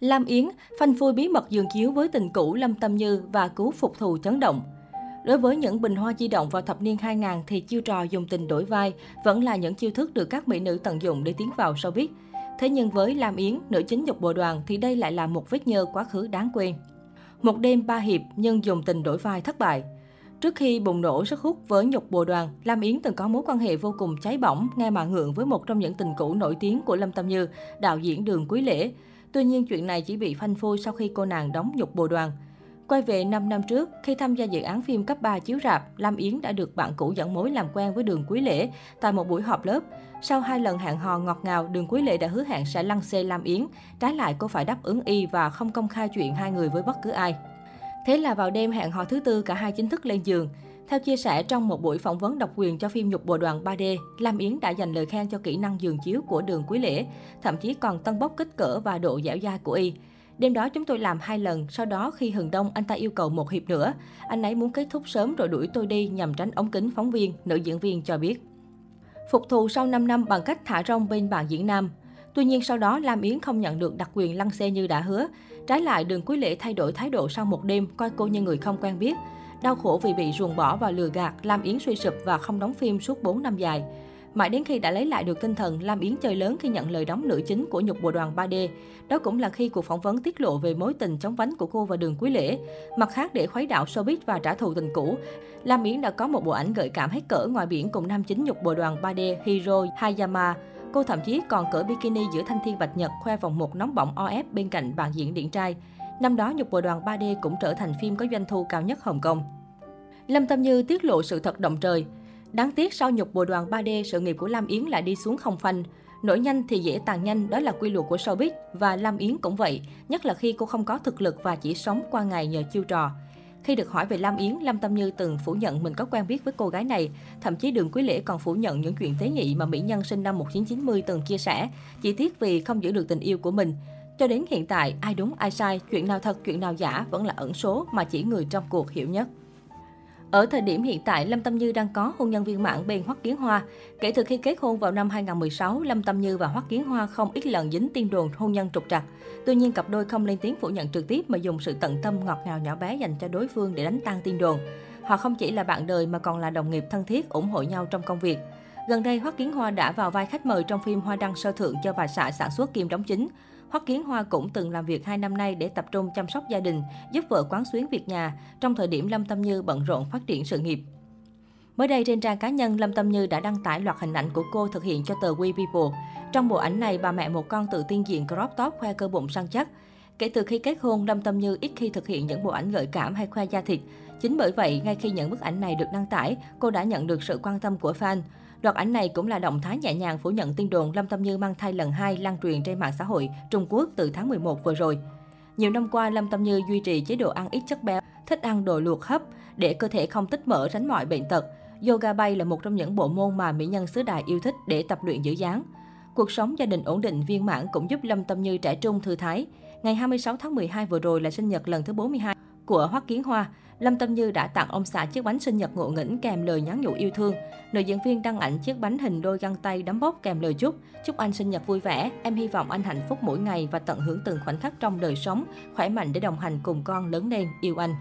Lam Yến, phanh phui bí mật giường chiếu với tình cũ Lâm Tâm Như và cứu phục thù chấn động. Đối với những bình hoa di động vào thập niên 2000 thì chiêu trò dùng tình đổi vai vẫn là những chiêu thức được các mỹ nữ tận dụng để tiến vào showbiz. Thế nhưng với Lam Yến, nữ chính nhục bộ đoàn thì đây lại là một vết nhơ quá khứ đáng quên. Một đêm ba hiệp nhưng dùng tình đổi vai thất bại. Trước khi bùng nổ sức hút với nhục bồ đoàn, Lam Yến từng có mối quan hệ vô cùng cháy bỏng, nghe mà ngượng với một trong những tình cũ nổi tiếng của Lâm Tâm Như, đạo diễn Đường Quý Lễ. Tuy nhiên chuyện này chỉ bị phanh phui sau khi cô nàng đóng nhục bồ đoàn. Quay về 5 năm trước, khi tham gia dự án phim cấp 3 chiếu rạp, Lam Yến đã được bạn cũ dẫn mối làm quen với Đường Quý Lễ tại một buổi họp lớp. Sau hai lần hẹn hò ngọt ngào, Đường Quý Lễ đã hứa hẹn sẽ lăng xê Lam Yến. Trái lại cô phải đáp ứng y và không công khai chuyện hai người với bất cứ ai. Thế là vào đêm hẹn hò thứ tư cả hai chính thức lên giường. Theo chia sẻ trong một buổi phỏng vấn độc quyền cho phim Nhục Bộ Đoàn 3D, Lam Yến đã dành lời khen cho kỹ năng giường chiếu của Đường Quý Lễ, thậm chí còn tân bốc kích cỡ và độ dẻo dai của y. Đêm đó chúng tôi làm hai lần, sau đó khi hừng đông anh ta yêu cầu một hiệp nữa. Anh ấy muốn kết thúc sớm rồi đuổi tôi đi nhằm tránh ống kính phóng viên, nữ diễn viên cho biết. Phục thù sau 5 năm bằng cách thả rong bên bạn diễn nam. Tuy nhiên sau đó Lam Yến không nhận được đặc quyền lăng xe như đã hứa. Trái lại, Đường Quý Lễ thay đổi thái độ sau một đêm, coi cô như người không quen biết. Đau khổ vì bị ruồng bỏ và lừa gạt, Lam Yến suy sụp và không đóng phim suốt 4 năm dài. Mãi đến khi đã lấy lại được tinh thần, Lam Yến chơi lớn khi nhận lời đóng nữ chính của nhục bộ đoàn 3D. Đó cũng là khi cuộc phỏng vấn tiết lộ về mối tình chóng vánh của cô và Đường Quý Lễ. Mặt khác để khuấy đảo showbiz và trả thù tình cũ, Lam Yến đã có một bộ ảnh gợi cảm hết cỡ ngoài biển cùng nam chính nhục bộ đoàn 3D Hiro Hayama. Cô thậm chí còn cởi bikini giữa thanh thiên bạch nhật khoe vòng một nóng bỏng OF bên cạnh bạn diễn điện trai. Năm đó, nhục bộ đoàn 3D cũng trở thành phim có doanh thu cao nhất Hồng Kông. Lâm Tâm Như tiết lộ sự thật động trời. Đáng tiếc sau nhục bộ đoàn 3D, sự nghiệp của Lam Yến lại đi xuống không phanh. Nổi nhanh thì dễ tàn nhanh, đó là quy luật của showbiz và Lam Yến cũng vậy, nhất là khi cô không có thực lực và chỉ sống qua ngày nhờ chiêu trò. Khi được hỏi về Lam Yến, Lâm Tâm Như từng phủ nhận mình có quen biết với cô gái này. Thậm chí Đường Quý Lễ còn phủ nhận những chuyện tế nhị mà mỹ nhân sinh năm 1990 từng chia sẻ, chỉ tiếc vì không giữ được tình yêu của mình. Cho đến hiện tại, ai đúng ai sai, chuyện nào thật, chuyện nào giả vẫn là ẩn số mà chỉ người trong cuộc hiểu nhất. Ở thời điểm hiện tại, Lâm Tâm Như đang có hôn nhân viên mãn bên Hoắc Kiến Hoa. Kể từ khi kết hôn vào năm 2016, Lâm Tâm Như và Hoắc Kiến Hoa không ít lần dính tin đồn hôn nhân trục trặc. Tuy nhiên, cặp đôi không lên tiếng phủ nhận trực tiếp mà dùng sự tận tâm ngọt ngào nhỏ bé dành cho đối phương để đánh tan tin đồn. Họ không chỉ là bạn đời mà còn là đồng nghiệp thân thiết, ủng hộ nhau trong công việc. Gần đây, Hoắc Kiến Hoa đã vào vai khách mời trong phim Hoa Đăng Sơ Thượng cho bà xã sản xuất kim đóng chính. Hoắc Kiến Hoa cũng từng làm việc 2 năm nay để tập trung chăm sóc gia đình, giúp vợ quán xuyến việc nhà, trong thời điểm Lâm Tâm Như bận rộn phát triển sự nghiệp. Mới đây trên trang cá nhân, Lâm Tâm Như đã đăng tải loạt hình ảnh của cô thực hiện cho tờ We People. Trong bộ ảnh này, bà mẹ một con tự tiên diện crop top khoe cơ bụng săn chắc. Kể từ khi kết hôn, Lâm Tâm Như ít khi thực hiện những bộ ảnh gợi cảm hay khoe da thịt. Chính bởi vậy, ngay khi những bức ảnh này được đăng tải, cô đã nhận được sự quan tâm của fan. Loạt ảnh này cũng là động thái nhẹ nhàng phủ nhận tin đồn Lâm Tâm Như mang thai lần 2 lan truyền trên mạng xã hội Trung Quốc từ tháng 11 vừa rồi. Nhiều năm qua, Lâm Tâm Như duy trì chế độ ăn ít chất béo, thích ăn đồ luộc hấp để cơ thể không tích mỡ tránh mọi bệnh tật. Yoga bay là một trong những bộ môn mà mỹ nhân xứ đài yêu thích để tập luyện giữ dáng. Cuộc sống gia đình ổn định viên mãn cũng giúp Lâm Tâm Như trẻ trung thư thái. Ngày 26 tháng 12 vừa rồi là sinh nhật lần thứ 42 của Hoắc Kiến Hoa. Lâm Tâm Như đã tặng ông xã chiếc bánh sinh nhật ngộ nghĩnh kèm lời nhắn nhủ yêu thương. Nữ diễn viên đăng ảnh chiếc bánh hình đôi găng tay đấm bóp kèm lời chúc. Chúc anh sinh nhật vui vẻ, em hy vọng anh hạnh phúc mỗi ngày và tận hưởng từng khoảnh khắc trong đời sống, khỏe mạnh để đồng hành cùng con lớn lên, yêu anh.